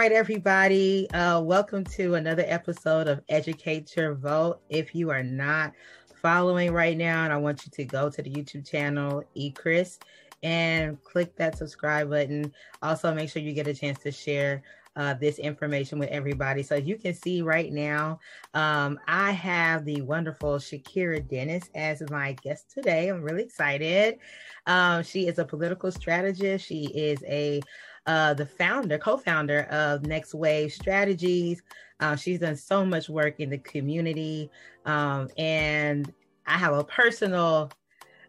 right, everybody. Uh, welcome to another episode of Educate Your Vote. If you are not following right now, and I want you to go to the YouTube channel, eChris, and click that subscribe button. Also, make sure you get a chance to share uh, this information with everybody. So you can see right now, um, I have the wonderful Shakira Dennis as my guest today. I'm really excited. Um, she is a political strategist. She is a uh, the founder, co-founder of Next Wave Strategies. Uh, she's done so much work in the community, um, and I have a personal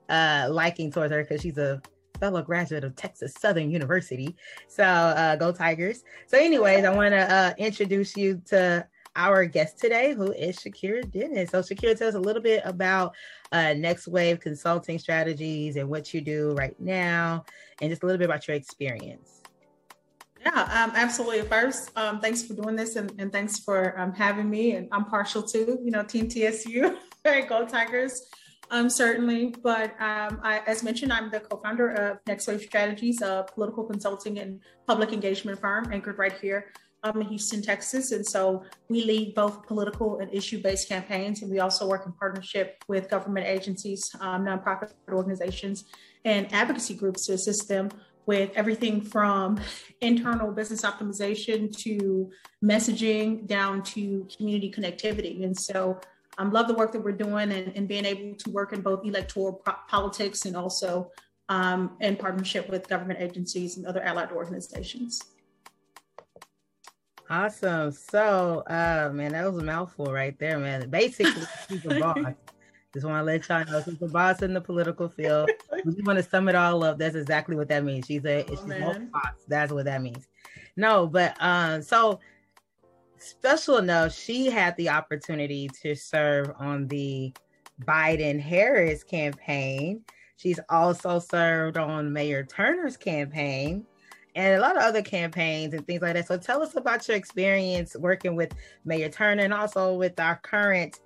uh, liking towards her because she's a fellow graduate of Texas Southern University. So uh, go Tigers. So, anyways, I want to uh, introduce you to our guest today, who is Shakira Dennis. So, Shakira, tell us a little bit about uh, Next Wave Consulting Strategies and what you do right now, and just a little bit about your experience. Yeah, um, absolutely. First, um, thanks for doing this and, and thanks for um, having me. And I'm partial to, you know, Team TSU, Go Tigers um, certainly. But um, I, as mentioned, I'm the co-founder of Next Wave Strategies, a political consulting and public engagement firm anchored right here um, in Houston, Texas. And so we lead both political and issue-based campaigns, and we also work in partnership with government agencies, nonprofit organizations, and advocacy groups to assist them with everything from internal business optimization to messaging down to community connectivity. And so um, love the work that we're doing and, and being able to work in both electoral pro- politics and also um, in partnership with government agencies and other allied organizations. Awesome. So, uh, man, that was a mouthful right there, man. Basically, she's a boss. Just want to let y'all know she's the boss in the political field. we just want to sum it all up. That's exactly what that means. She's a, oh, she's a boss. That's what that means. No, but um, so special enough, she had the opportunity to serve on the Biden Harris campaign. She's also served on Mayor Turner's campaign and a lot of other campaigns and things like that. So tell us about your experience working with Mayor Turner and also with our current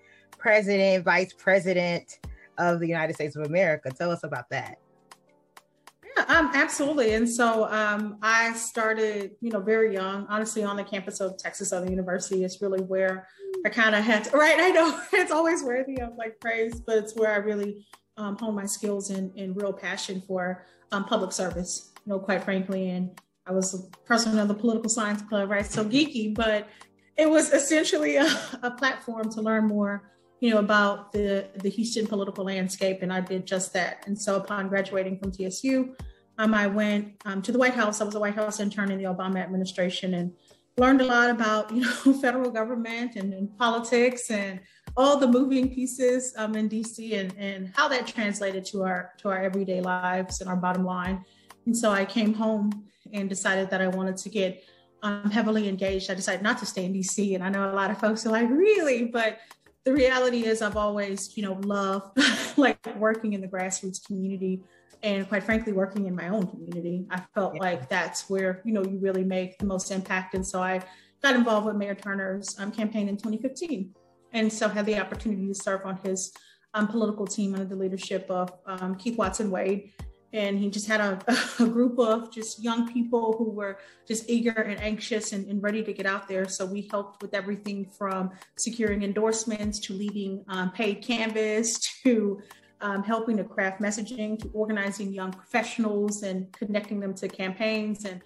president, vice president of the United States of America. Tell us about that. Yeah, um, absolutely. And so um, I started, you know, very young, honestly, on the campus of Texas Southern University. It's really where I kind of had to, right? I know it's always worthy of like praise, but it's where I really um, honed my skills and, and real passion for um, public service, you know, quite frankly. And I was a president of the political science club, right? So geeky, but it was essentially a, a platform to learn more you know, about the, the Houston political landscape, and I did just that. And so upon graduating from TSU, um, I went um, to the White House. I was a White House intern in the Obama administration and learned a lot about, you know, federal government and, and politics and all the moving pieces um, in DC and, and how that translated to our to our everyday lives and our bottom line. And so I came home and decided that I wanted to get um, heavily engaged. I decided not to stay in DC, and I know a lot of folks are like, really, but the reality is I've always, you know, loved like working in the grassroots community and quite frankly working in my own community. I felt yeah. like that's where, you know, you really make the most impact. And so I got involved with Mayor Turner's um, campaign in 2015. And so had the opportunity to serve on his um, political team under the leadership of um, Keith Watson Wade and he just had a, a, group of just young people who were just eager and anxious and, and, ready to get out there. So we helped with everything from securing endorsements to leading um, paid canvass to um, helping to craft messaging to organizing young professionals and connecting them to campaigns and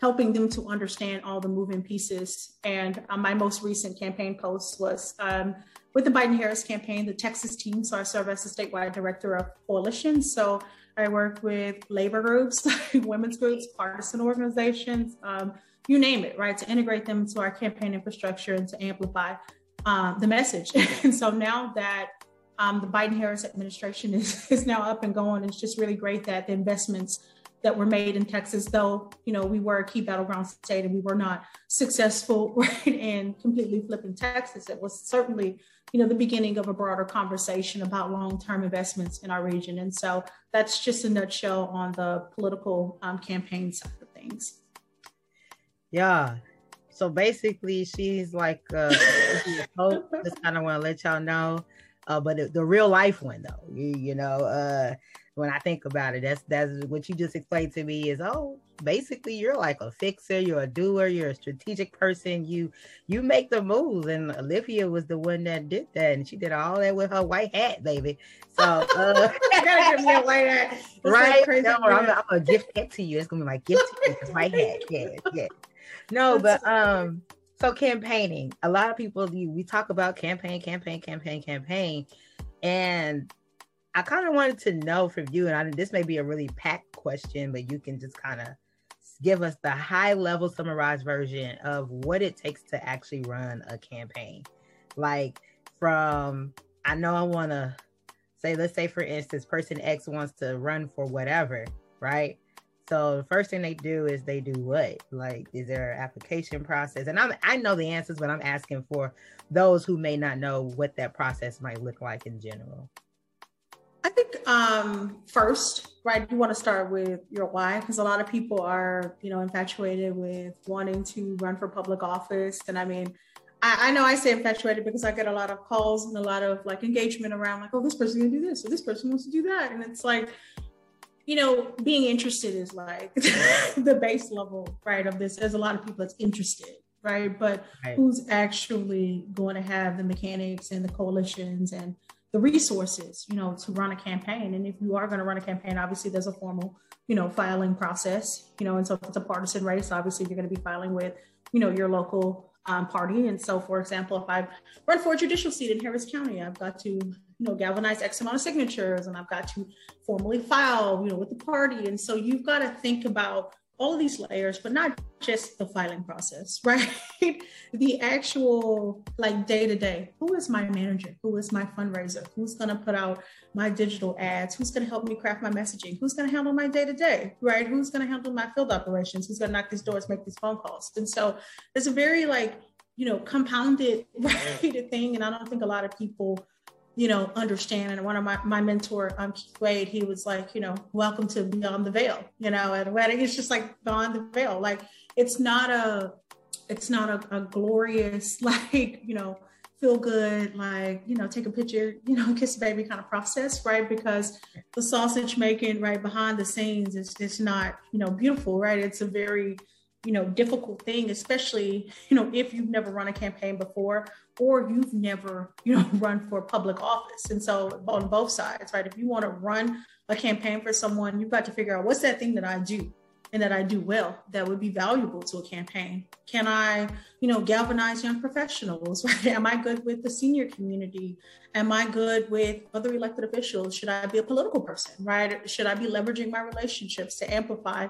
helping them to understand all the moving pieces. And uh, my most recent campaign post was um, with the biden harris campaign the texas team so i serve as the statewide director of coalition so I work with labor groups, women's groups, partisan organizations, um, you name it, right, to integrate them into our campaign infrastructure and to amplify um, the message. and so now that um, the Biden Harris administration is, is now up and going, it's just really great that the investments that were made in Texas, though, you know, we were a key battleground state and we were not successful right, in completely flipping Texas. It was certainly, you know, the beginning of a broader conversation about long-term investments in our region. And so that's just a nutshell on the political um, campaign side of things. Yeah. So basically, she's like, uh, just kind of want to let y'all know Uh, but the, the real life one though, you, you know, uh, when I think about it, that's that's what you just explained to me is oh, basically you're like a fixer, you're a doer, you're a strategic person. You you make the moves, and Olivia was the one that did that, and she did all that with her white hat, baby. So uh, gotta give me a white hat, right? Like no, I'm, I'm, gonna gift that to you. It's gonna be my gift to you, white hat. Yeah, yeah. No, but um, so campaigning. A lot of people we talk about campaign, campaign, campaign, campaign, and I kind of wanted to know from you, and I, this may be a really packed question, but you can just kind of give us the high level summarized version of what it takes to actually run a campaign. Like from, I know I want to say, let's say for instance, person X wants to run for whatever, right? So the first thing they do is they do what? Like, is there an application process? And I'm I know the answers, but I'm asking for those who may not know what that process might look like in general. Um, first, right, you want to start with your why because a lot of people are, you know, infatuated with wanting to run for public office. And I mean, I, I, know I say infatuated because I get a lot of calls and a lot of like engagement around, like, oh, this person's gonna do this, or this person wants to do that, and it's like, you know, being interested is like the base level, right, of this. There's a lot of people that's interested, right, but right. who's actually going to have the mechanics and the coalitions and the resources, you know, to run a campaign. And if you are going to run a campaign, obviously there's a formal, you know, filing process, you know, and so if it's a partisan race, obviously you're going to be filing with, you know, your local um, party. And so, for example, if I run for a judicial seat in Harris County, I've got to, you know, galvanize X amount of signatures and I've got to formally file, you know, with the party. And so you've got to think about all these layers, but not just the filing process, right? the actual like day to day. Who is my manager? Who is my fundraiser? Who's to put out my digital ads? Who's to help me craft my messaging? Who's to handle my day to day, right? Who's to handle my field operations? Who's to knock these doors, make these phone calls? And so it's a very like, you know, compounded right thing. And I don't think a lot of people you know, understand. And one of my, my mentor, um, Keith Wade, he was like, you know, welcome to Beyond the Veil, you know, at a wedding. It's just like Beyond the Veil. Like it's not a, it's not a, a glorious, like, you know, feel good, like, you know, take a picture, you know, kiss a baby kind of process, right? Because the sausage making right behind the scenes is just not, you know, beautiful, right? It's a very, you know difficult thing especially you know if you've never run a campaign before or you've never you know run for public office. And so on both sides right? If you want to run a campaign for someone you've got to figure out what's that thing that i do and that i do well that would be valuable to a campaign. Can i you know galvanize young professionals right? Am i good with the senior community? Am i good with other elected officials? Should i be a political person right? Should i be leveraging my relationships to amplify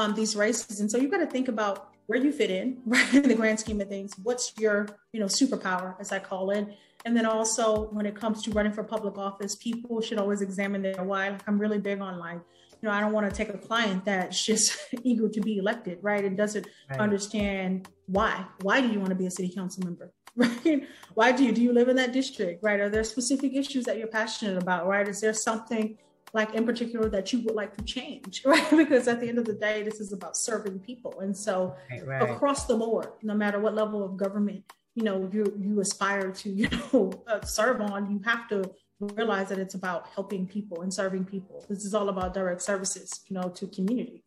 um, these races. And so you've got to think about where you fit in, right? In the grand scheme of things, what's your, you know, superpower, as I call it. And then also when it comes to running for public office, people should always examine their why. Like I'm really big on like, you know, I don't want to take a client that's just eager to be elected, right? And doesn't right. understand why. Why do you want to be a city council member? Right? Why do you do you live in that district? Right? Are there specific issues that you're passionate about? Right? Is there something like in particular that you would like to change right? Because at the end of the day this is about serving people. And so right, right. across the board no matter what level of government you know you you aspire to you know uh, serve on you have to realize that it's about helping people and serving people. This is all about direct services you know to community.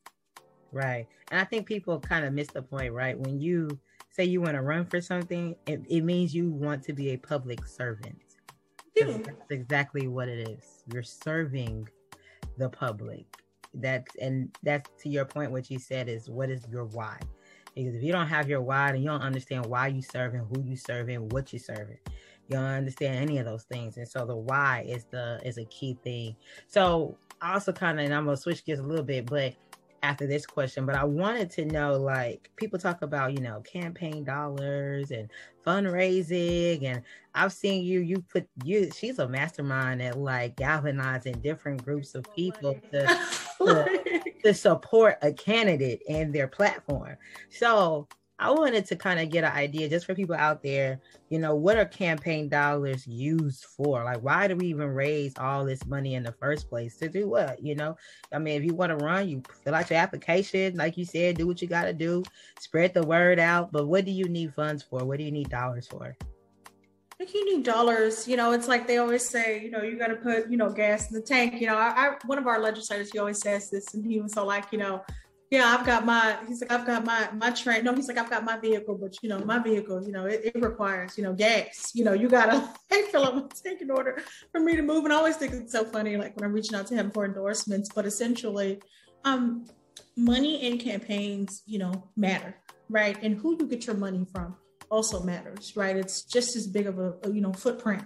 Right. And i think people kind of miss the point right? When you say you want to run for something it, it means you want to be a public servant that's exactly what it is. You're serving the public. That's and that's to your point. What you said is what is your why? Because if you don't have your why and you don't understand why you serving, who you serving, what you serving, you don't understand any of those things. And so the why is the is a key thing. So also kind of, and I'm gonna switch gears a little bit, but after this question, but I wanted to know like people talk about, you know, campaign dollars and fundraising and I've seen you you put you she's a mastermind at like galvanizing different groups of people to, to, to support a candidate and their platform. So I wanted to kind of get an idea just for people out there, you know, what are campaign dollars used for? Like, why do we even raise all this money in the first place? To do what? You know, I mean, if you want to run, you fill out your application, like you said, do what you got to do, spread the word out. But what do you need funds for? What do you need dollars for? you need dollars. You know, it's like they always say, you know, you got to put, you know, gas in the tank. You know, I, I one of our legislators, he always says this, and he was so like, you know, yeah, I've got my, he's like, I've got my, my train. No, he's like, I've got my vehicle, but you know, my vehicle, you know, it, it requires, you know, gas, you know, you gotta fill up tank in order for me to move. And I always think it's so funny, like when I'm reaching out to him for endorsements, but essentially, um, money in campaigns, you know, matter, right? And who you get your money from also matters, right? It's just as big of a you know, footprint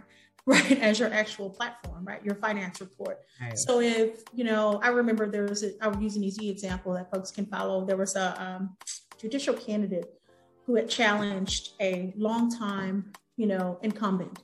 right. as your actual platform right? Your finance report. Right. so if you know i remember there was a, i would use an easy example that folks can follow. There was a um, judicial candidate who had challenged a long time you know incumbent.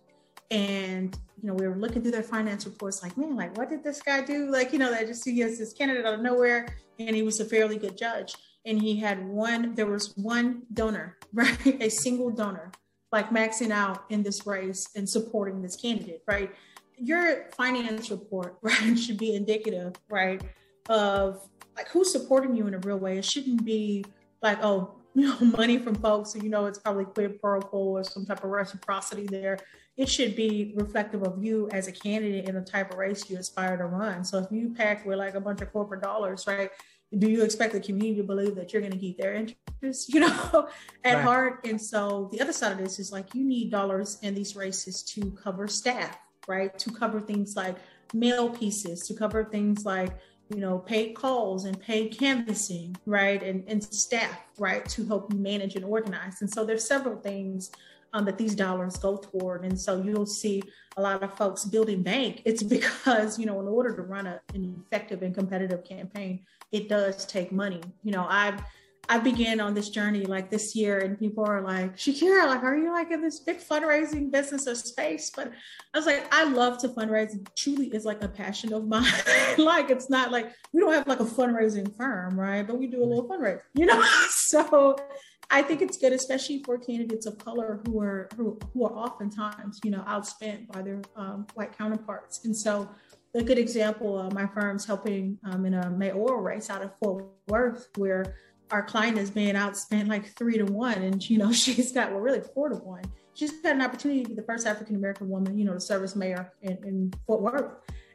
And you know we were looking through their finance reports like man like what did this guy do? Like you know that just he has this candidate out of nowhere and he was a fairly good judge. And he had one there was one donor right? A single donor like maxing out in this race and supporting this candidate, right? Your finance report, right, should be indicative, right, of like who's supporting you in a real way. It shouldn't be like, oh, you know, money from folks, you know, it's probably quid pro quo or some type of reciprocity there. It should be reflective of you as a candidate in the type of race you aspire to run. So if you pack with like a bunch of corporate dollars, right, do you expect the community to believe that you're going to keep their interests, you know, at right. heart? And so the other side of this is like you need dollars in these races to cover staff, right? To cover things like mail pieces, to cover things like you know paid calls and paid canvassing, right? And and staff, right, to help you manage and organize. And so there's several things um, that these dollars go toward. And so you'll see a lot of folks building bank. It's because, you know, in order to run a, an effective and competitive campaign, it does take money. You know, I've I began on this journey like this year, and people are like, Shakira, like, are you like in this big fundraising business or space? But I was like, I love to fundraise. It truly is like a passion of mine. like, it's not like we don't have like a fundraising firm, right? But we do a little fundraising, you know? so I think it's good, especially for candidates of color who are who, who are oftentimes, you know, outspent by their um, white counterparts. And so a good example, uh, my firm's helping um, in a mayoral race out of Fort Worth, where our client is being outspent like three to one, and you know she's got well really four to one. She's got an opportunity to be the first African American woman, you know, to serve as mayor in, in Fort Worth,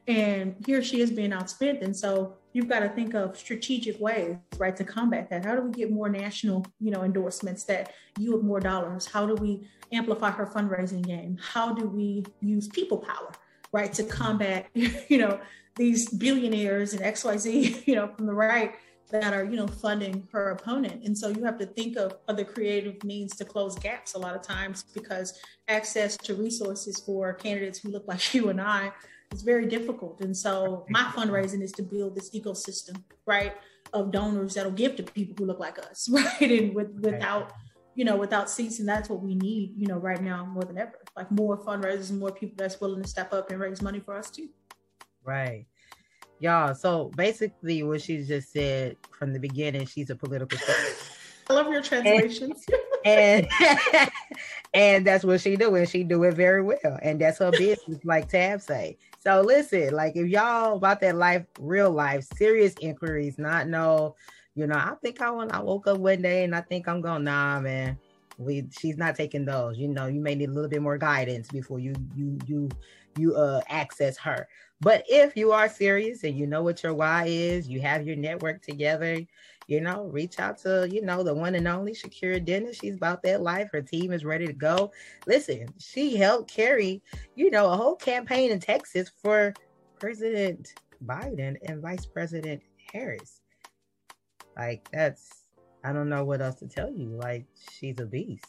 and here she is being outspent, and so you've got to think of strategic ways, right, to combat that. How do we get more national, you know, endorsements that yield more dollars? How do we amplify her fundraising game? How do we use people power? Right, to combat, you know, these billionaires and XYZ, you know, from the right that are, you know, funding her opponent. And so you have to think of other creative means to close gaps a lot of times because access to resources for candidates who look like you and I is very difficult. And so my fundraising is to build this ecosystem, right, of donors that'll give to people who look like us, right? And with without you know, without seats. And that's what we need, you know, right now more than ever. Like more fundraisers, and more people that's willing to step up and raise money for us too. Right. Y'all, so basically what she just said from the beginning, she's a political I love your translations. And, and, and that's what she do, and she do it very well. And that's her business, like Tab say. So listen, like if y'all about that life, real life, serious inquiries, not no you know, I think I want I woke up one day and I think I'm going, nah, man. We she's not taking those. You know, you may need a little bit more guidance before you you you you uh access her. But if you are serious and you know what your why is, you have your network together, you know, reach out to, you know, the one and only Shakira Dennis. She's about that life. Her team is ready to go. Listen, she helped carry, you know, a whole campaign in Texas for President Biden and Vice President Harris. Like that's I don't know what else to tell you. Like she's a beast.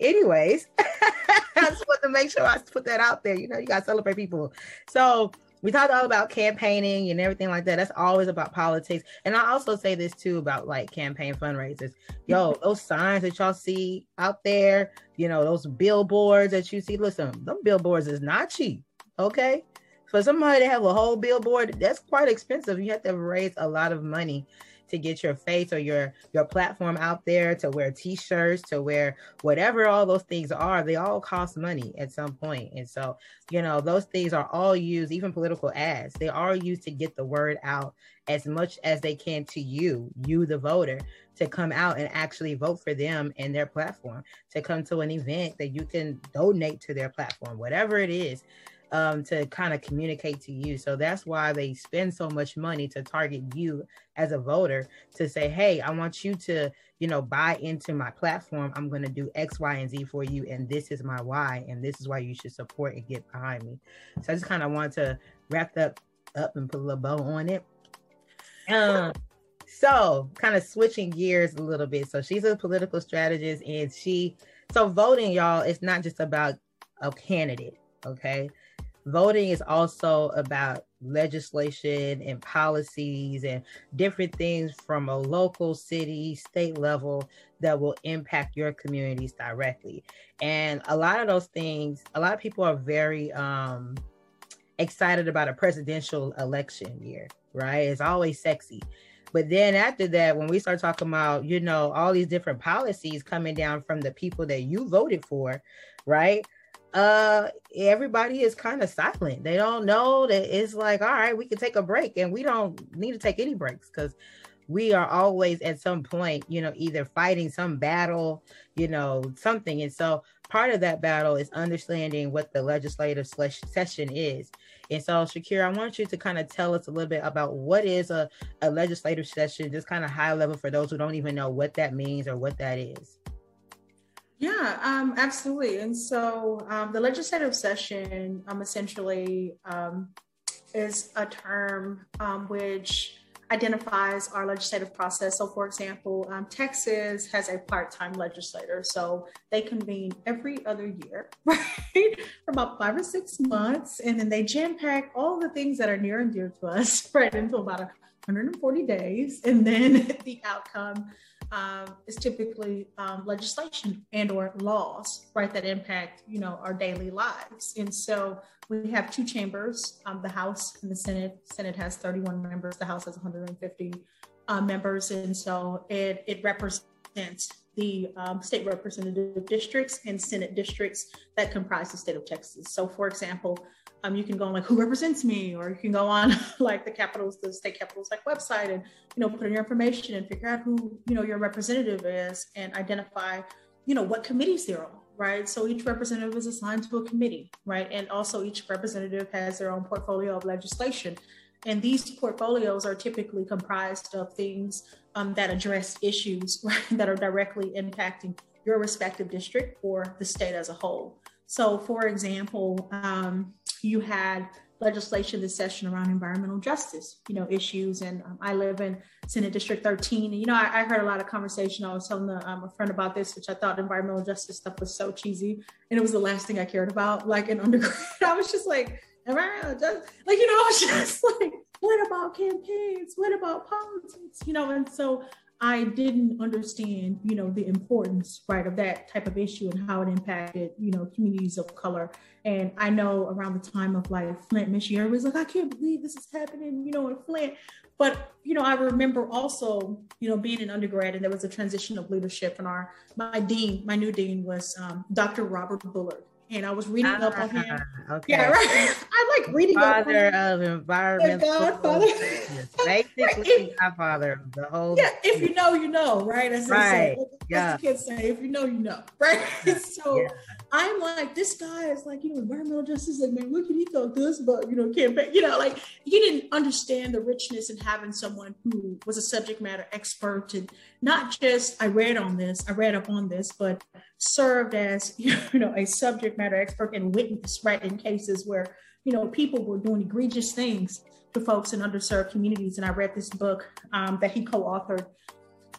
Anyways, I just want to make sure I put that out there. You know, you gotta celebrate people. So we talked all about campaigning and everything like that. That's always about politics. And I also say this too about like campaign fundraisers. Yo, those signs that y'all see out there, you know, those billboards that you see. Listen, them billboards is not cheap. Okay. For somebody to have a whole billboard, that's quite expensive. You have to raise a lot of money to get your face or your your platform out there, to wear t-shirts, to wear whatever all those things are, they all cost money at some point. And so, you know, those things are all used, even political ads, they are used to get the word out as much as they can to you, you the voter, to come out and actually vote for them and their platform, to come to an event that you can donate to their platform, whatever it is um, to kind of communicate to you. So that's why they spend so much money to target you as a voter to say, hey, I want you to, you know, buy into my platform. I'm going to do X, Y, and Z for you. And this is my why. And this is why you should support and get behind me. So I just kind of want to wrap that up and put a little bow on it. Um, so kind of switching gears a little bit. So she's a political strategist and she, so voting, y'all, it's not just about a candidate. Okay voting is also about legislation and policies and different things from a local, city, state level that will impact your communities directly. And a lot of those things, a lot of people are very um, excited about a presidential election year, right? It's always sexy. But then after that, when we start talking about, you know, all these different policies coming down from the people that you voted for, right? Uh everybody is kind of silent. They don't know that it's like all right we can take a break and we don't need to take any breaks because we are always at some point you know either fighting some battle you know something. And so part of that battle is understanding what the legislative session is. And so shakira i want you to kind of tell us a little bit about what is a, a legislative session just kind of high level for those who don't even know what that means or what that is yeah, um, absolutely. And so um, the legislative session um, essentially um, is a term um, which identifies our legislative process. So, for example, um, Texas has a part time legislator. So they convene every other year, right? For about five or six months. And then they jam pack all the things that are near and dear to us, right, into about 140 days. And then the outcome um, is typically um, legislation and or laws, right, that impact, you know, our daily lives. And so we have two chambers, um, the House and the Senate. Senate has 31 members, the House has 150 uh, members. And so it, it represents the um, state representative districts and Senate districts that comprise the state of Texas. So for example, um, you can go on like who represents me, or you can go on like the capitals, the state capitals like website and, you know, put in your information and figure out who, you know, your representative is and identify, you know, what committees they're on, right? So each representative is assigned to a committee, right? And also each representative has their own portfolio of legislation. And these portfolios are typically comprised of things um, that address issues right, that are directly impacting your respective district or the state as a whole. So, for example, um, you had legislation this session around environmental justice, you know, issues. And um, I live in Senate District 13. And, you know, I, I heard a lot of conversation. I was telling the, um, a friend about this, which I thought environmental justice stuff was so cheesy. And it was the last thing I cared about, like in undergrad. I was just like, environmental justice, like, you know, I was just like, what about campaigns? What about politics? You know, and so I didn't understand, you know, the importance, right, of that type of issue and how it impacted, you know, communities of color. And I know around the time of like Flint, Michigan, was like, I can't believe this is happening, you know, in Flint. But you know, I remember also, you know, being an undergrad, and there was a transition of leadership, and our my dean, my new dean was um, Dr. Robert Bullard, and I was reading ah, up on him. Ah, okay. Yeah, right. I like reading father up on him. of environmental. Godfather. Basically, godfather of the whole. Yeah, if you know, you know, right? As right. Say, yeah. the kids say, if you know, you know, right? so yeah. I'm like, this guy is like, you know, environmental justice. Like, man, what can he talk to us about? You know, campaign. You know, like he didn't understand the richness in having someone who was a subject matter expert and not just I read on this, I read up on this, but served as you know a subject matter expert and witness, right, in cases where you know people were doing egregious things to folks in underserved communities. And I read this book um, that he co-authored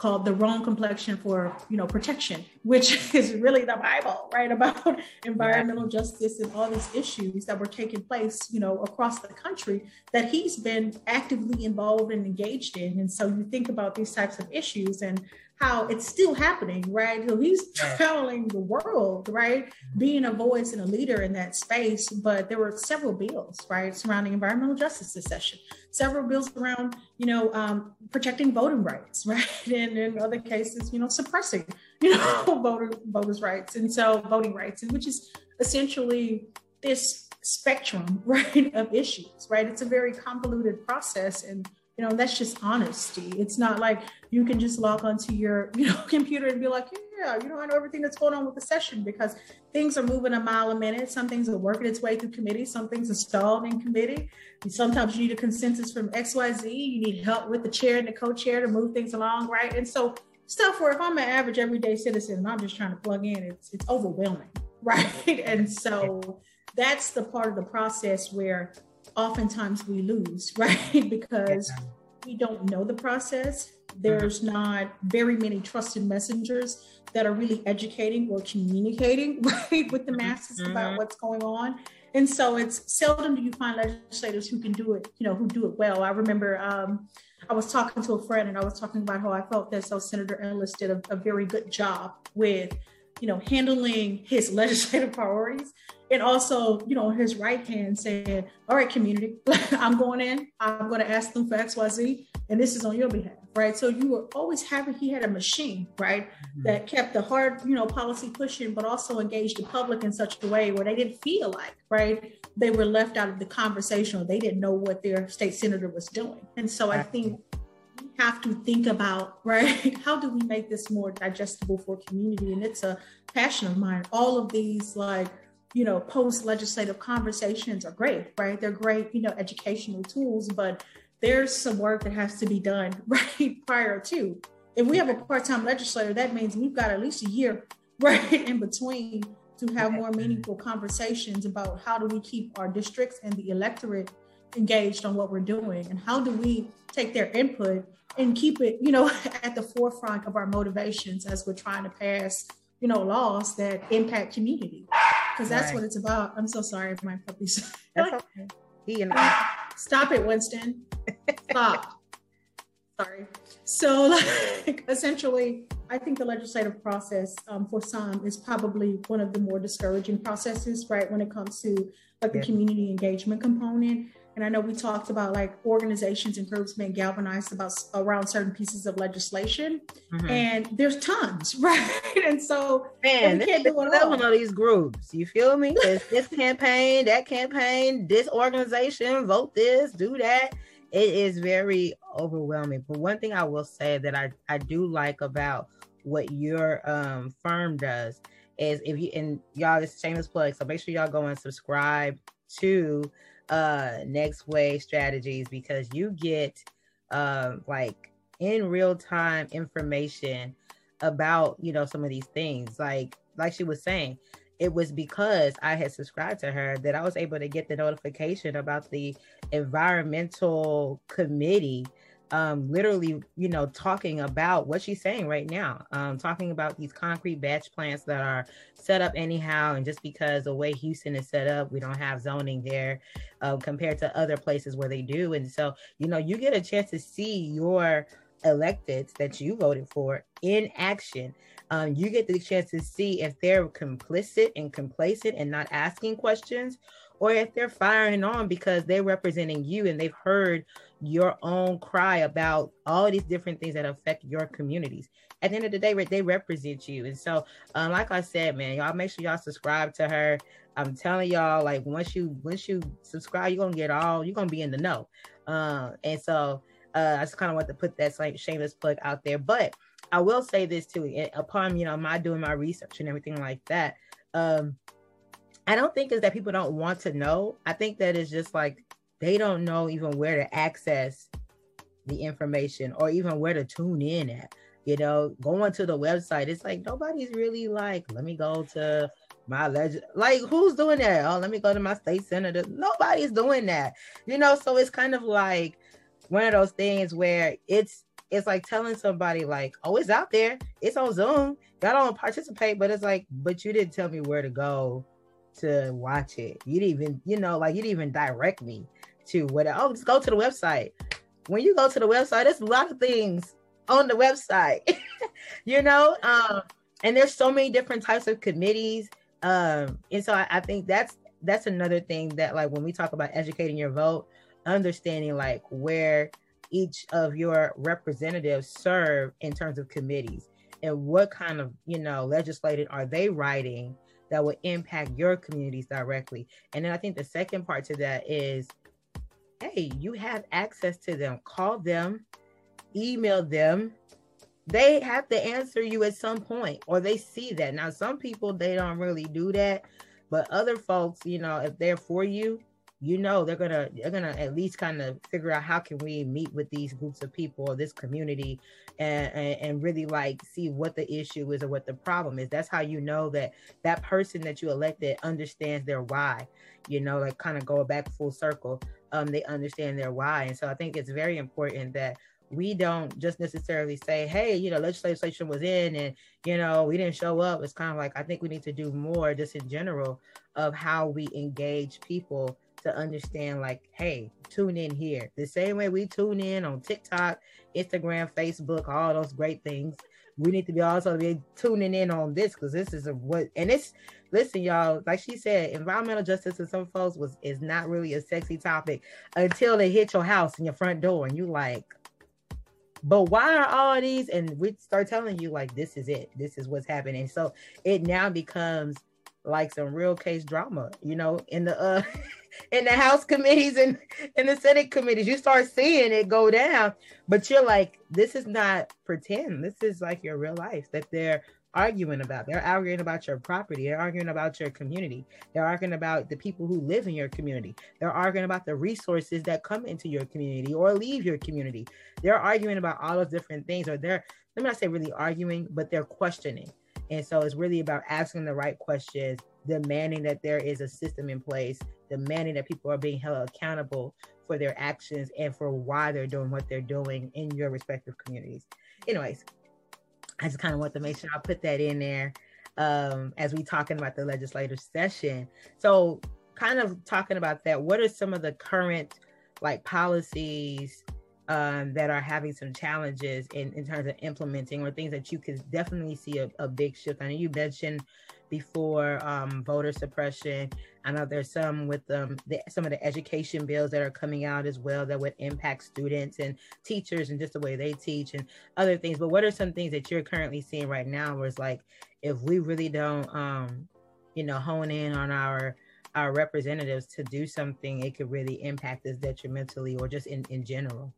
called the wrong complexion for you know protection which is really the bible right about environmental justice and all these issues that were taking place you know across the country that he's been actively involved and engaged in. And so you think about these types of issues and how it's still happening, right? So he's traveling the world, right? Being a voice and a leader in that space. But there were several bills, right, surrounding environmental justice this session, several bills around, you know, um, protecting voting rights, right? And in other cases, you know, suppressing, you know, voter voters' rights. And so voting rights, and which is essentially this spectrum, right, of issues, right? It's a very convoluted process. And you know that's just honesty it's not like you can just log onto your you know computer and be like yeah you know i know everything that's going on with the session because things are moving a mile a minute. Some things are working its way through committee. Some things are stalled in committee. Sometimes you need a consensus from xyz you need help with the chair and the co-chair to move things along right? And so stuff where if i'm an average everyday citizen and i'm just trying to plug in it's it's overwhelming right? And so that's the part of the process where oftentimes we lose, right? because we don't know the process. There's not very many trusted messengers that are really educating or communicating right with the masses mm-hmm. about what's going on. And so it's seldom do you find legislators who can do it, you know, who do it well. I remember um, I was talking to a friend and I was talking about how I felt that so Senator Ellis did a, a very good job with, you know, handling his legislative priorities and also, you know, his right hand saying, All right, community, I'm going in, I'm going to ask them for XYZ, and this is on your behalf, right? So you were always having, he had a machine, right, mm-hmm. that kept the hard, you know, policy pushing, but also engaged the public in such a way where they didn't feel like, right, they were left out of the conversation or they didn't know what their state senator was doing. And so I think we have to think about right how do we make this more digestible for community and it's a passion of mine all of these like you know, post legislative conversations are great, right? They're great, you know, educational tools, but there's some work that has to be done right prior to. If we have a part-time legislator, that means we've got at least a year right in between to have more meaningful conversations about how do we keep our districts and the electorate engaged on what we're doing and how do we take their input and keep it, you know, at the forefront of our motivations as we're trying to pass, you know, laws that impact community because that's right. what it's about. I'm so sorry for my puppies. That's okay. He and I. Stop it, Winston. Stop. sorry. So, like, essentially, I think the legislative process um, for some is probably one of the more discouraging processes, right? When it comes to like the yeah. community engagement component. And I know we talked about like organizations and groups being galvanized about around certain pieces of legislation, mm-hmm. and there's tons, right? And so man, we can't do it all. One of these groups, you feel me? It's this campaign, that campaign, this organization, vote this, do that. It is very overwhelming. But one thing I will say that I I do like about what your um, firm does is if you and y'all this shameless plug, so make sure y'all go and subscribe to uh next wave strategies because you get uh, like in real time information about you know some of these things. Like like she was saying it was because i had subscribed to her that i was able to get the notification about the environmental committee um, literally, you know, talking about what she's saying right now, um, talking about these concrete batch plants that are set up anyhow. And just because the way Houston is set up, we don't have zoning there uh, compared to other places where they do. And so, you know, you get a chance to see your electeds that you voted for in action. Um, you get the chance to see if they're complicit and complacent and not asking questions, or if they're firing on because they're representing you and they've heard your own cry about all these different things that affect your communities. At the end of the day, they represent you. And so, um, like I said, man, y'all make sure y'all subscribe to her. I'm telling y'all, like once you once you subscribe, you're gonna get all you're gonna be in the know. Uh, and so uh, I just kind of want to put that same shameless plug out there. But I will say this too, upon you know my doing my research and everything like that. Um, I don't think is that people don't want to know. I think that it's just like they don't know even where to access the information or even where to tune in at. You know, going to the website, it's like nobody's really like, let me go to my legend. Like, who's doing that? Oh, let me go to my state senator. Nobody's doing that. You know, so it's kind of like one of those things where it's it's like telling somebody like, oh, it's out there, it's on Zoom. Y'all don't participate, but it's like, but you didn't tell me where to go to watch it. You didn't even, you know, like you didn't even direct me to what oh just go to the website when you go to the website there's a lot of things on the website. you know, um, and there's so many different types of committees. Um, and so I, I think that's that's another thing that like when we talk about educating your vote, understanding like where each of your representatives serve in terms of committees and what kind of you know legislated are they writing that will impact your communities directly and then i think the second part to that is hey you have access to them. Call them email them. They have to answer you at some point or they see that. Now some people they don't really do that but other folks you know if they're for you you know they're gonna they're gonna at least kind of figure out how can we meet with these groups of people or this community and, and, and really like see what the issue is or what the problem is. That's how you know that that person that you elected understands their why you know like kind of go back full circle um they understand their why and so i think it's very important that we don't just necessarily say, hey, you know, legislation was in and, you know, we didn't show up. It's kind of like, I think we need to do more just in general of how we engage people to understand like, hey, tune in here. The same way we tune in on TikTok, Instagram, Facebook, all those great things. We need to be also be tuning in on this because this is a what and it's listen, y'all, like she said, environmental justice to some folks was is not really a sexy topic until they hit your house and your front door and you like, but why are all these and we start telling you like this is it, this is what's happening. So it now becomes like some real case drama, you know, in the uh in the House committees and in the Senate committees. You start seeing it go down, but you're like, this is not pretend. This is like your real life that they're arguing about. They're arguing about your property. They're arguing about your community. They're arguing about the people who live in your community. They're arguing about the resources that come into your community or leave your community. They're arguing about all those different things, or they're, let me not say really arguing, but they're questioning. And so it's really about asking the right questions, demanding that there is a system in place, demanding that people are being held accountable for their actions and for why they're doing what they're doing in your respective communities. Anyways, I just kind of want to make sure I put that in there um, as we talking about the legislative session. So, kind of talking about that, what are some of the current like policies um, that are having some challenges in, in terms of implementing or things that you could definitely see a, a big shift? I know you mentioned before um, voter suppression. I know there's some with um, the, some of the education bills that are coming out as well that would impact students and teachers and just the way they teach and other things. But what are some things that you're currently seeing right now where it's like, if we really don't, um, you know, hone in on our our representatives to do something, it could really impact us detrimentally or just in, in general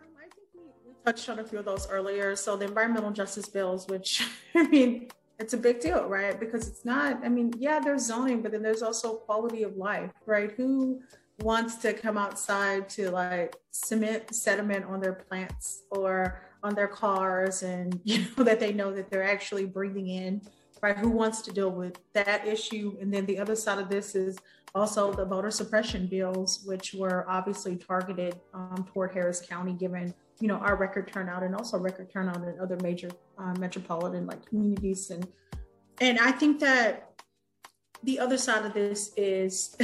um, I think we touched on a few of those earlier. So the environmental justice bills, which I mean, it's a big deal, right? Because it's not, I mean, yeah, there's zoning, but then there's also quality of life, right? Who wants to come outside to like cement sediment on their plants or on their cars and you know that they know that they're actually breathing in right who wants to deal with that issue and then the other side of this is also the voter suppression bills which were obviously targeted um, toward harris county given you know our record turnout and also record turnout in other major uh, metropolitan like communities. And and I think that the other side of this is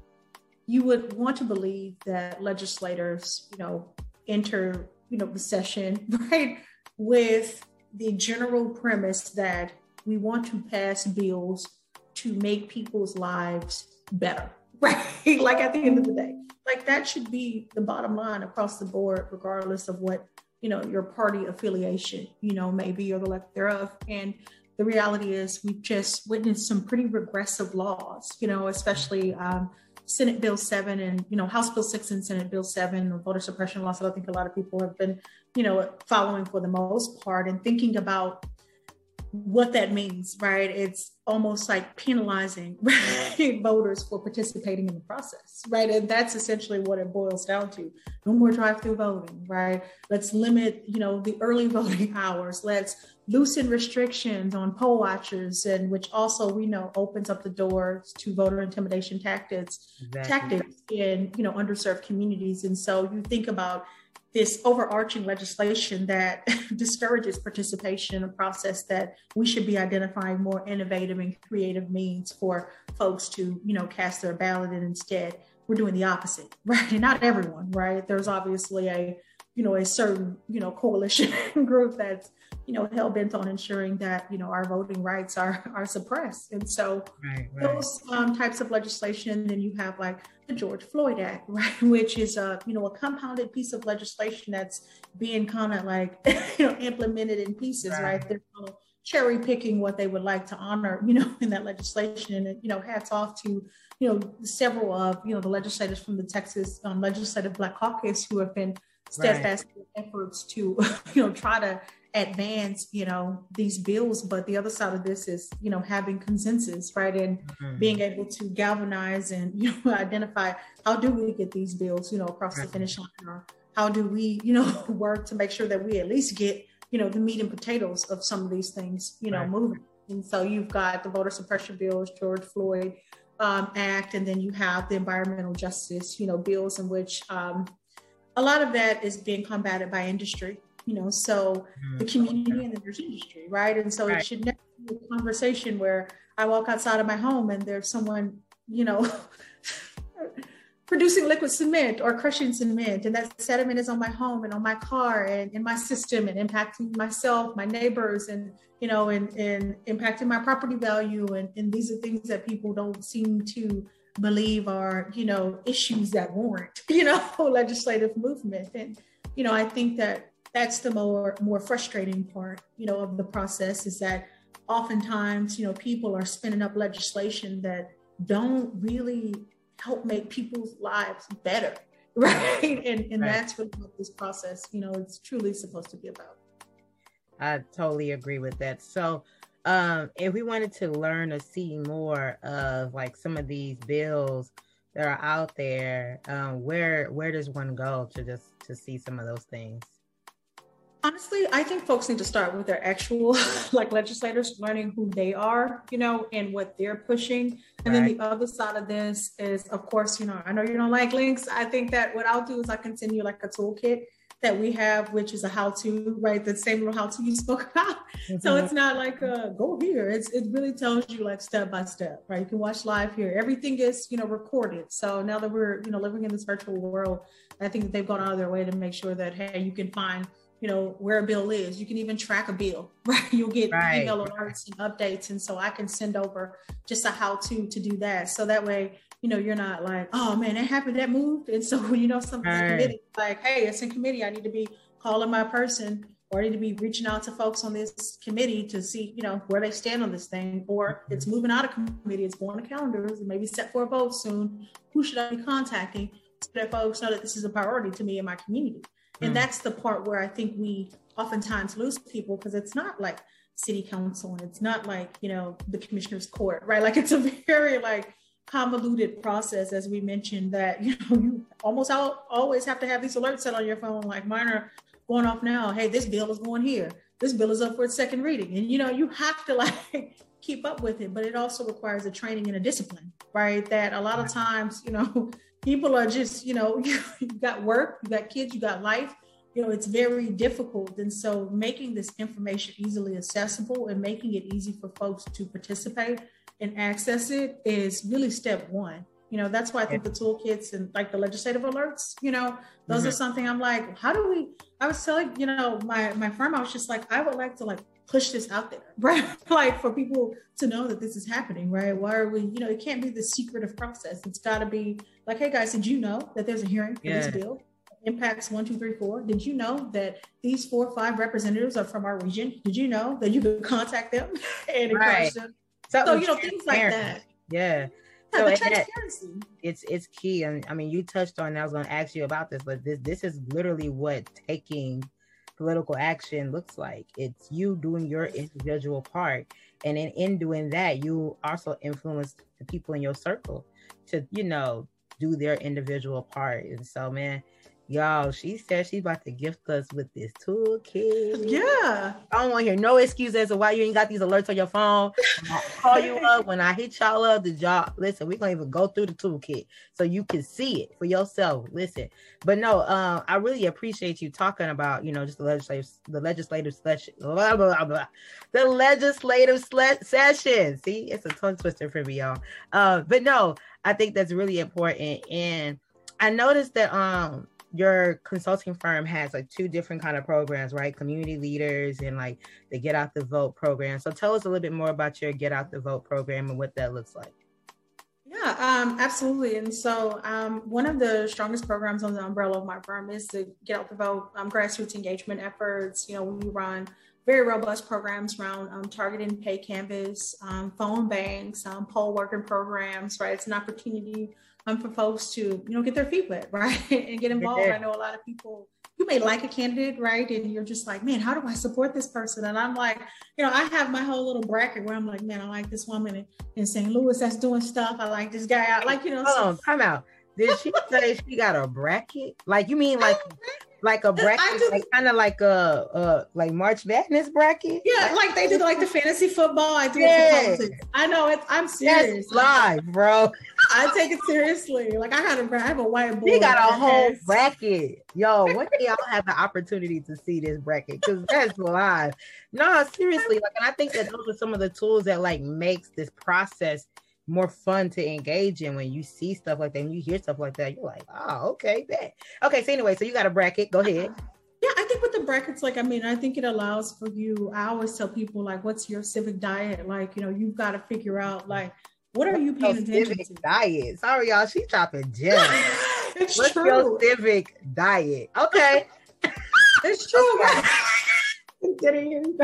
you would want to believe that legislators you know enter you know the session right with the general premise that we want to pass bills to make people's lives better right? Like at the end of the day like that should be the bottom line across the board, regardless of what you know your party affiliation you know maybe or the lack thereof. And the reality is, we've just witnessed some pretty regressive laws. You know, especially um, Senate Bill 7 and, you know, House Bill 6 and Senate Bill 7, voter suppression laws that I think a lot of people have been, you know, following for the most part and thinking about what that means, right? It's almost like penalizing right, voters for participating in the process, right? And that's essentially what it boils down to. No more drive-through voting, right? Let's limit, you know, the early voting hours. Let's loosen restrictions on poll watchers, and which also we know opens up the doors to voter intimidation tactics, exactly. tactics in you know underserved communities. And so you think about this overarching legislation that discourages participation in a process that we should be identifying more innovative and creative means for folks to, you know, cast their ballot and instead we're doing the opposite, right? And not everyone, right? There's obviously a you know, a certain, you know, coalition group that's, you know, hell bent on ensuring that, you know, our voting rights are are suppressed. And so right, right. those um, types of legislation, then you have like the George Floyd Act, right, which is a, you know, a compounded piece of legislation that's being kind of like, you know, implemented in pieces, right? right? They're cherry picking what they would like to honor, you know, in that legislation. And, you know, hats off to, you know, several of, you know, the legislators from the Texas um, Legislative Black Caucus who have been steadfast right. efforts to, you know, try to advance, you know, these bills. But the other side of this is, you know, having consensus, right? And mm-hmm. being able to galvanize and, you know, identify how do we get these bills, you know, across right. the finish line or how do we, you know, work to make sure that we at least get, you know, the meat and potatoes of some of these things, you know, right. moving. And so you've got the voter suppression bills, George Floyd um, Act, and then you have the environmental justice, you know, bills in which um, a lot of that is being combated by industry, you know, so mm-hmm. the community and the nurse industry, right? And so right. it should never be a conversation where I walk outside of my home and there's someone, you know, producing liquid cement or crushing cement and that sediment is on my home and on my car and in my system and impacting myself my neighbors and you know and, and impacting my property value and, and these are things that people don't seem to believe are you know issues that warrant you know legislative movement and you know i think that that's the more more frustrating part you know of the process is that oftentimes you know people are spinning up legislation that don't really help make people's lives better right and and right. that's what this process you know it's truly supposed to be about i totally agree with that so um, if we wanted to learn or see more of like some of these bills that are out there, um, where where does one go to just to see some of those things? Honestly, I think folks need to start with their actual like legislators, learning who they are, you know, and what they're pushing. And right. then the other side of this is, of course, you know, I know you don't like links. I think that what I'll do is I continue like a toolkit that we have, which is a how-to, right? The same little how-to you spoke about. Mm-hmm. So it's not like a go here. It's it really tells you like step by step, right? You can watch live here. Everything is, you know, recorded. So now that we're, you know, living in this virtual world, I think that they've gone out of their way to make sure that hey, you can find you know where a bill is you can even track a bill right you'll get right. email alerts and updates and so i can send over just a how to to do that so that way you know, you're not like, oh man, that happened, that moved. And so when you know something's right. committee, like, hey, it's in committee, I need to be calling my person or I need to be reaching out to folks on this committee to see, you know, where they stand on this thing, or mm-hmm. it's moving out of committee, it's going to calendars, and maybe set for a vote soon. Who should I be contacting so that folks know that this is a priority to me and my community? Mm. And that's the part where I think we oftentimes lose people because it's not like city council and it's not like, you know, the commissioner's court, right? Like it's a very like convoluted process, as we mentioned, that you know you almost always have to have these alerts set on your phone. Like mine are going off now. Hey, this bill is going here. This bill is up for its second reading, and you know you have to like keep up with it. But it also requires a training and a discipline, right? That a lot of times, you know, people are just you know you, got work, you got kids, you got life. You know, it's very difficult. And so making this information easily accessible and making it easy for folks to participate and access it is really step one. You know, that's why I think the toolkits and like the legislative alerts, you know, those mm-hmm. are something I'm like, how do we? I was telling, you know, my my firm, I was just like, I would like to like push this out there, right? like for people to know that this is happening, right? Why are we, you know, it can't be the secretive process. It's got to be like, hey guys, did you know that there's a hearing for yeah. this bill? impacts one, two, three, four. Did you know that these four or five representatives are from our region? Did you know that you could contact them and encourage right. them so, so you know things like that. Yeah. So the transparency. it's it's key. and I mean, you touched on. I was going to ask you about this, but this this is literally what taking political action looks like. It's you doing your individual part, and in in doing that, you also influence the people in your circle to you know do their individual part. And so, man, Y'all, she said she's about to gift us with this toolkit. Yeah. I don't want to hear no excuse as to why you ain't got these alerts on your phone. I'll call you up when I hit y'all up. The job. Listen, we're gonna even go through the toolkit so you can see it for yourself. Listen, but no, um, I really appreciate you talking about, you know, just the legislative, the legislative session, blah, blah, blah, the legislative session. See, it's a tongue twister for me, y'all. Uh, but no, I think that's really important. And I noticed that um your consulting firm has like two different kind of programs, right? Community leaders and like the Get Out the Vote program. So tell us a little bit more about your Get Out the Vote program and what that looks like. Yeah, um, absolutely. And so, um, one of the strongest programs on the umbrella of my firm is to Get Out the Vote um, grassroots engagement efforts. You know, we run very robust programs around um, targeting pay canvass, um, phone banks, um, poll working programs. Right, it's an opportunity um, for folks to you know get their feet wet, right, and get involved. I know a lot of people you may like a candidate, right? And you're just like, man, how do I support this person? And I'm like, you know, I have my whole little bracket where I'm like, man, I like this woman in, in St. Louis that's doing stuff. I like this guy. I like, you know. Hold so- on, come out. Did she say she got a bracket? Like you mean like like a bracket, like, kind of like a, a like March Madness bracket. Yeah, like they do like the fantasy football. I do yeah. I know it. I'm serious. That's live, bro. I take it seriously. Like I had a, I have a whiteboard. We got a whole has... bracket. Yo, when do y'all have the opportunity to see this bracket? Because that's live. No, seriously. Like, and I think that those are some of the tools that like makes this process more fun to engage in when you see stuff like that and you hear stuff like that. You're like, oh, okay, bet. Okay, so anyway, so you got a bracket. Go ahead. Yeah, I think with the brackets, like, I mean, I think it allows for you. I always tell people, like, what's your civic diet? Like, you know, you've got to figure out, like, what are you paying attention civic to? Diet. Sorry, y'all. She's chopping gems. it's What's true. your civic diet? Okay. it's true. Okay. Getting you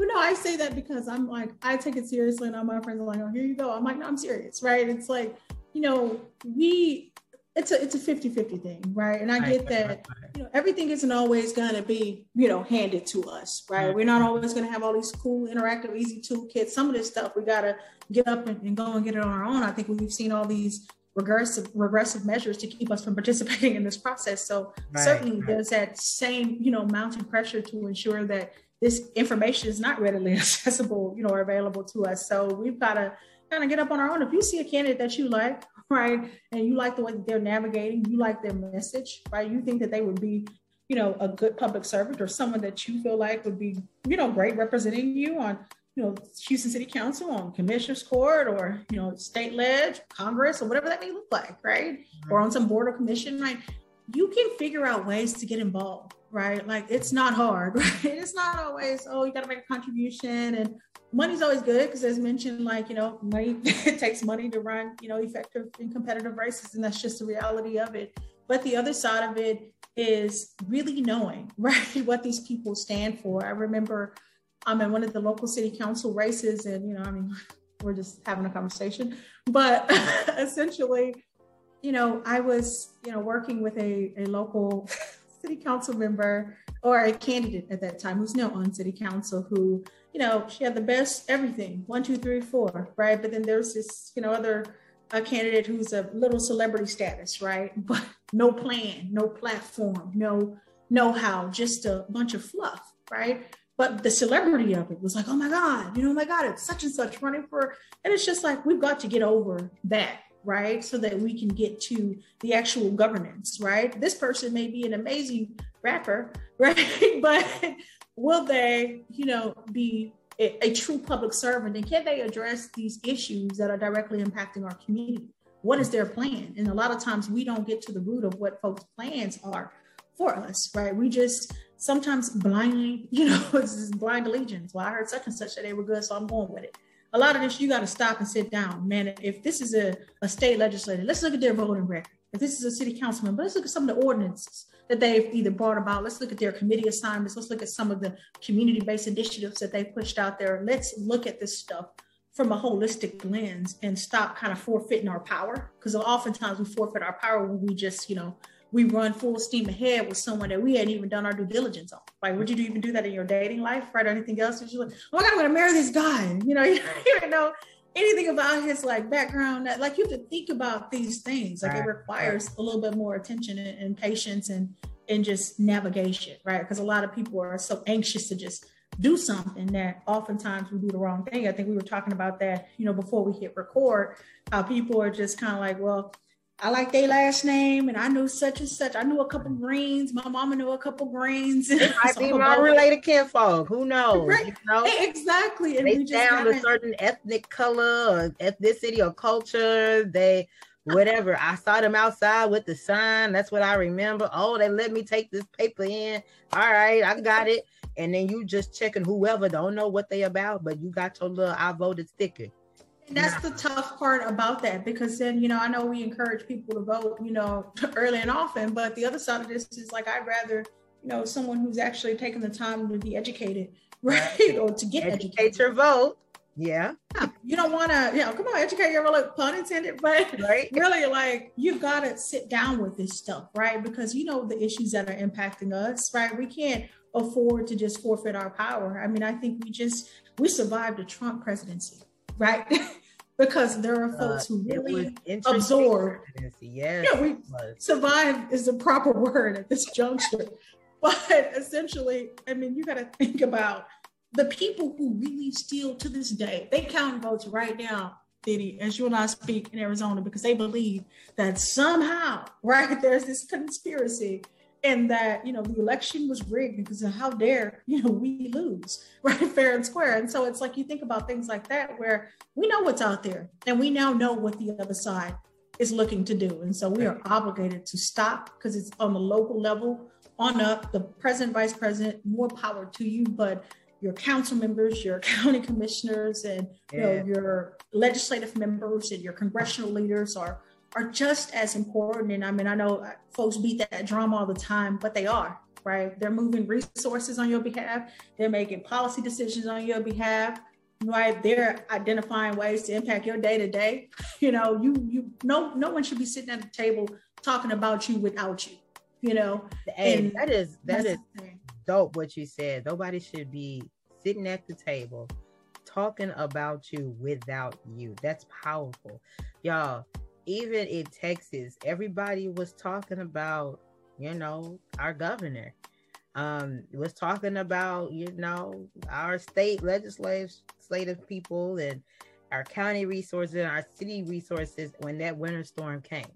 but no, I say that because I'm like, I take it seriously, and all my friends are like, "Oh, here you go." I'm like, "No, I'm serious, right?" It's like, you know, we, it's a it's a 50-50 thing, right? And I get that, you know, everything isn't always gonna be, you know, handed to us, right? Mm-hmm. We're not always gonna have all these cool, interactive, easy toolkits. Some of this stuff we gotta get up and, and go and get it on our own. I think we've seen all these regressive regressive measures to keep us from participating in this process. So right, certainly right. there's that same, you know, mounting pressure to ensure that this information is not readily accessible, you know, or available to us. So we've got to kind of get up on our own. If you see a candidate that you like, right, and you like the way that they're navigating, you like their message, right, you think that they would be, you know, a good public servant or someone that you feel like would be, you know, great representing you on, you know, Houston City Council, on Commissioner's Court, or you know, state ledge, Congress, or whatever that may look like, right, or on some board or commission, right. You can figure out ways to get involved right? Like it's not hard, right? It's not always, oh, you got to make a contribution and money's always good because as mentioned, like, you know, money, it takes money to run, you know, effective and competitive races. And that's just the reality of it. But the other side of it is really knowing, right, what these people stand for. I remember I'm in one of the local city council races and, you know, I mean, we're just having a conversation, but essentially, you know, I was, you know, working with a, a local city council member or a candidate at that time who's now on city council who, you know, she had the best everything one, two, three, four, right? But then there's this, you know, other a candidate who's a little celebrity status, right? But no plan, no platform, no know how, just a bunch of fluff, right? But the celebrity of it was like, oh my God, you know, oh my God, it's such and such running for, and it's just like, we've got to get over that right? So that we can get to the actual governance, right? This person may be an amazing rapper, right? but will they, you know, be a, a, true public servant? And can they address these issues that are directly impacting our community? What is their plan? And a lot of times we don't get to the root of what folks' plans are for us, right? We just sometimes blindly, you know, it's blind allegiance. Well, I heard such and such that they were good, so I'm going with it a lot of this you got to stop and sit down, man. If this is a, a state legislator, let's look at their voting record. If this is a city councilman, but let's look at some of the ordinances that they've either brought about. Let's look at their committee assignments. Let's look at some of the community-based initiatives that they pushed out there. Let's look at this stuff from a holistic lens and stop kind of forfeiting our power because oftentimes we forfeit our power when we just, you know, we run full steam ahead with someone that we hadn't even done our due diligence on. Like, would you even do that in your dating life, right? Or anything else? You're like, oh my God, I'm gonna marry this guy. You know, you don't even know anything about his like background. Like you have to think about these things. Like right. it requires a little bit more attention and, and patience and and just navigation, right? Because a lot of people are so anxious to just do something that oftentimes we do the wrong thing. I think we were talking about that, you know, before we hit record, how people are just kind of like, well, I like their last name, and I knew such and such. I knew a couple greens. My mama knew a couple greens. It might so be my related kinfolk. Who knows? Right. You know? Exactly. And they found a certain ethnic color or ethnicity or culture. They whatever. I saw them outside with the sign. That's what I remember. Oh, they let me take this paper in. All right, I got it. And then you just checking whoever don't know what they about, but you got your little I voted sticker. And that's the tough part about that because then, you know, I know we encourage people to vote, you know, early and often, but the other side of this is like, I'd rather, you know, someone who's actually taking the time to be educated, right? or to get Educate educated. your vote. Yeah. You don't want to, you know, come on, educate your vote, pun intended, but Right. really like you've got to sit down with this stuff, right? Because you know the issues that are impacting us, right? We can't afford to just forfeit our power. I mean, I think we just we survived a Trump presidency, right? Because there are folks who Uh, really absorb. Yes. Yeah, we survive is the proper word at this juncture. But essentially, I mean, you got to think about the people who really still to this day, they count votes right now, Diddy, as you and I speak in Arizona, because they believe that somehow, right, there's this conspiracy and that, you know, the election was rigged because of how dare, you know, we lose, right, fair and square. And so it's like you think about things like that where we know what's out there and we now know what the other side is looking to do. And so we are obligated to stop because it's on the local level on up. The president, vice president, more power to you, but your council members, your county commissioners, and you know your legislative members and your congressional leaders are are just as important. And I mean, I know uh, folks beat that drum all the time, but they are right. They're moving resources on your behalf. They're making policy decisions on your behalf. Right, they're identifying ways to impact your day to day. You know, you you no no one should be sitting at the table talking about you without you. You know, Hey, And that is that is dope what you said. Nobody should be sitting at the table talking about you without you. That's powerful. Y'all, even in Texas, everybody was talking about, you know, our governor. Um, was talking about, you know, our state legislative people and our county resources and our city resources when that winter storm came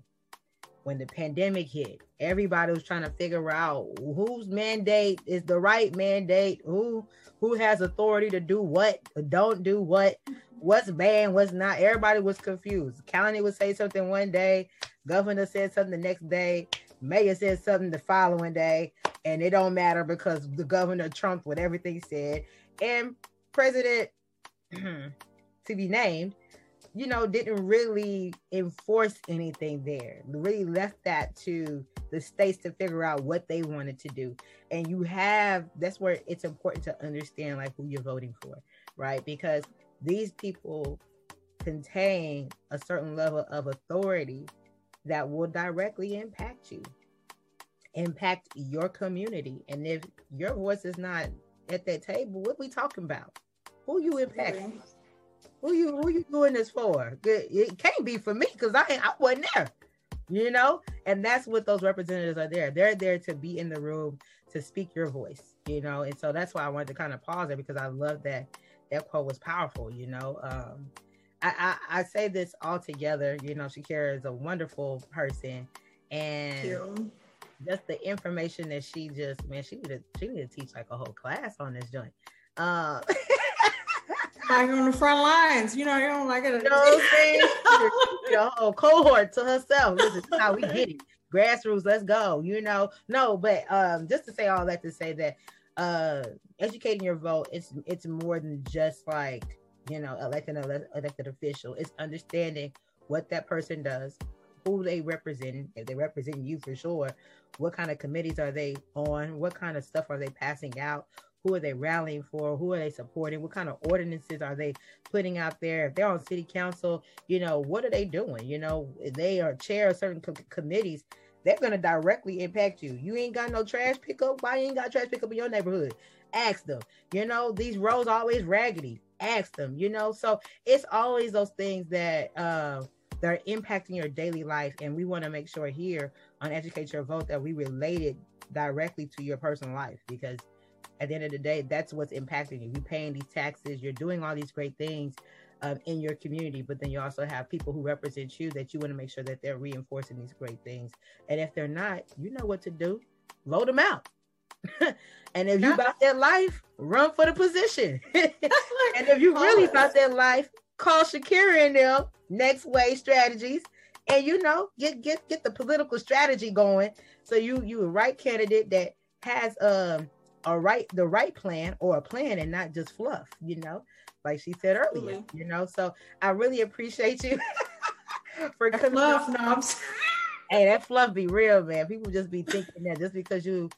when the pandemic hit, everybody was trying to figure out whose mandate is the right mandate, who who has authority to do what, don't do what, what's banned, what's not. Everybody was confused. County would say something one day, governor said something the next day, mayor said something the following day, and it don't matter because the governor trumped what everything said. And President to be named you know, didn't really enforce anything there. Really left that to the states to figure out what they wanted to do. And you have that's where it's important to understand like who you're voting for, right? Because these people contain a certain level of authority that will directly impact you, impact your community. And if your voice is not at that table, what we talking about? Who you impacting? Who you who you doing this for? It, it can't be for me because I ain't I wasn't there, you know. And that's what those representatives are there. They're there to be in the room to speak your voice, you know. And so that's why I wanted to kind of pause there because I love that that quote was powerful, you know. Um, I, I I say this all together, you know. Shakira is a wonderful person, and just the information that she just man, she need to she need to teach like a whole class on this joint. Um, Like on the front lines, you know, you don't like it. You know what I'm saying? Your whole cohort to herself. This is how we get it. Grassroots, let's go. You know, no, but um, just to say all that to say that uh, educating your vote, it's it's more than just like you know electing an ele- elected official. It's understanding what that person does, who they represent, if they represent you for sure. What kind of committees are they on? What kind of stuff are they passing out? Who are they rallying for? Who are they supporting? What kind of ordinances are they putting out there? If they're on city council, you know, what are they doing? You know, they are chair of certain co- committees, they're going to directly impact you. You ain't got no trash pickup. Why you ain't got trash pickup in your neighborhood? Ask them. You know, these roads always raggedy. Ask them, you know. So it's always those things that uh that are impacting your daily life. And we want to make sure here on Educate Your Vote that we relate it directly to your personal life because at the end of the day, that's what's impacting you. You're paying these taxes, you're doing all these great things um, in your community, but then you also have people who represent you that you want to make sure that they're reinforcing these great things. And if they're not, you know what to do. Vote them out. and if you about that life, run for the position. and if you really about that life, call Shakira and them, Next Wave Strategies, and you know, get get get the political strategy going. So you you a right candidate that has um a right the right plan or a plan and not just fluff, you know, like she said earlier, you know. So I really appreciate you for coming. Fluff knobs. hey, that fluff be real, man. People just be thinking that just because you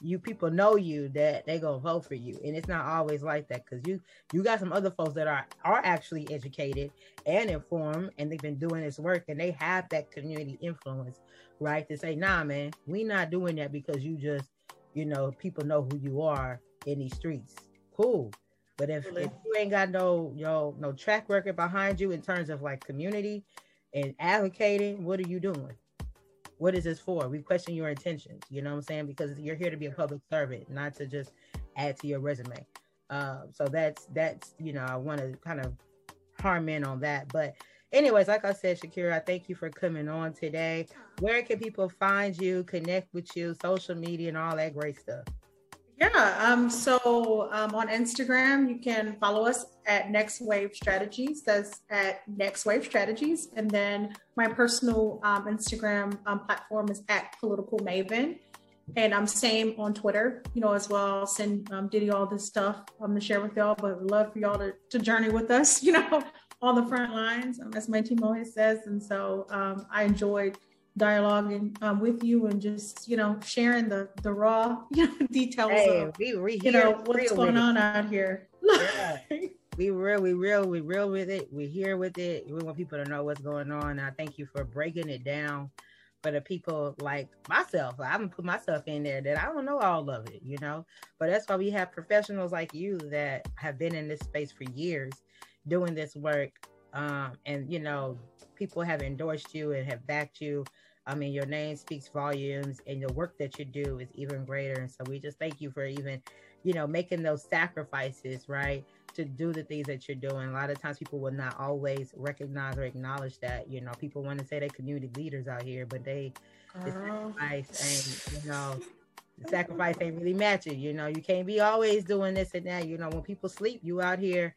you people know you that they gonna vote for you and it's not always like that because you you got some other folks that are are actually educated and informed and they've been doing this work and they have that community influence right to say nah man we not doing that because you just you know people know who you are in these streets cool but if, if you ain't got no you know no track record behind you in terms of like community and advocating what are you doing what is this for? We question your intentions, you know what I'm saying? Because you're here to be a public servant, not to just add to your resume. Uh, so that's that's you know I want to kind of harm in on that. But anyways, like I said, Shakira, I thank you for coming on today. Where can people find you, connect with you, social media, and all that great stuff? Yeah. Um, so um, on Instagram, you can follow us at Next Wave Strategies. That's at Next Wave Strategies. And then my personal um, Instagram um, platform is at Political Maven. And I'm same on Twitter, you know, as well. I'll send um, Diddy all this stuff I'm to share with y'all, but love for y'all to, to journey with us, you know, on the front lines, um, as my team always says. And so um, I enjoyed dialoguing um, with you and just you know sharing the the raw you know details hey, of we, we you know what's going on out here. yeah. We real, we real, we real with it. We here with it. We want people to know what's going on. I thank you for breaking it down for the people like myself. I haven't put myself in there that I don't know all of it, you know. But that's why we have professionals like you that have been in this space for years doing this work. Um, and you know, people have endorsed you and have backed you I mean, your name speaks volumes, and the work that you do is even greater. And so we just thank you for even, you know, making those sacrifices, right, to do the things that you're doing. A lot of times, people will not always recognize or acknowledge that. You know, people want to say they're community leaders out here, but they the sacrifice and you know. The sacrifice ain't really matching, you know. You can't be always doing this and that. You know, when people sleep, you out here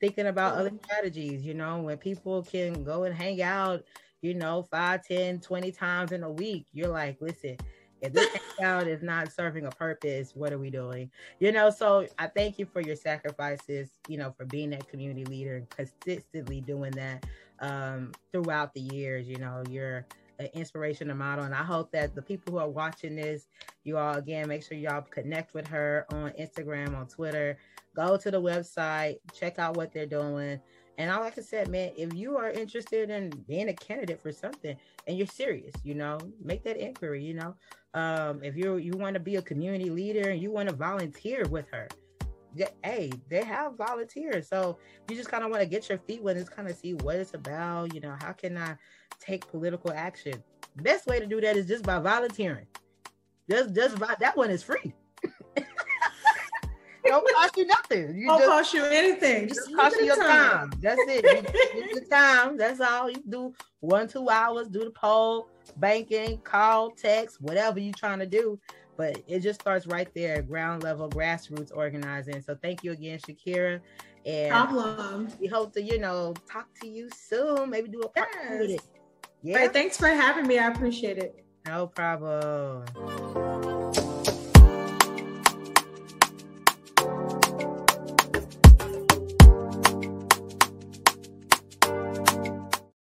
thinking about other strategies, you know, when people can go and hang out you know, 5, 10, 20 times in a week, you're like, listen, if this out is not serving a purpose, what are we doing? You know, so I thank you for your sacrifices, you know, for being that community leader and consistently doing that um, throughout the years. You know, you're an inspiration and model. And I hope that the people who are watching this, you all again, make sure y'all connect with her on Instagram, on Twitter, go to the website, check out what they're doing. And all like I said, man, if you are interested in being a candidate for something and you're serious, you know, make that inquiry, you know. Um, if you you want to be a community leader and you want to volunteer with her, hey, they have volunteers. So you just kind of want to get your feet wet and kind of see what it's about, you know, how can I take political action? Best way to do that is just by volunteering. Just just by that one is free don't cost you nothing. You don't just, cost you anything. Just, just cost you your time. time. That's it. You, the time. That's all. You do one, two hours, do the poll, banking, call, text, whatever you're trying to do. But it just starts right there, ground level, grassroots organizing. So thank you again, Shakira. And Problem. we hope to, you know, talk to you soon. Maybe do a part yes. with it. Yeah. Right, thanks for having me. I appreciate it. No problem.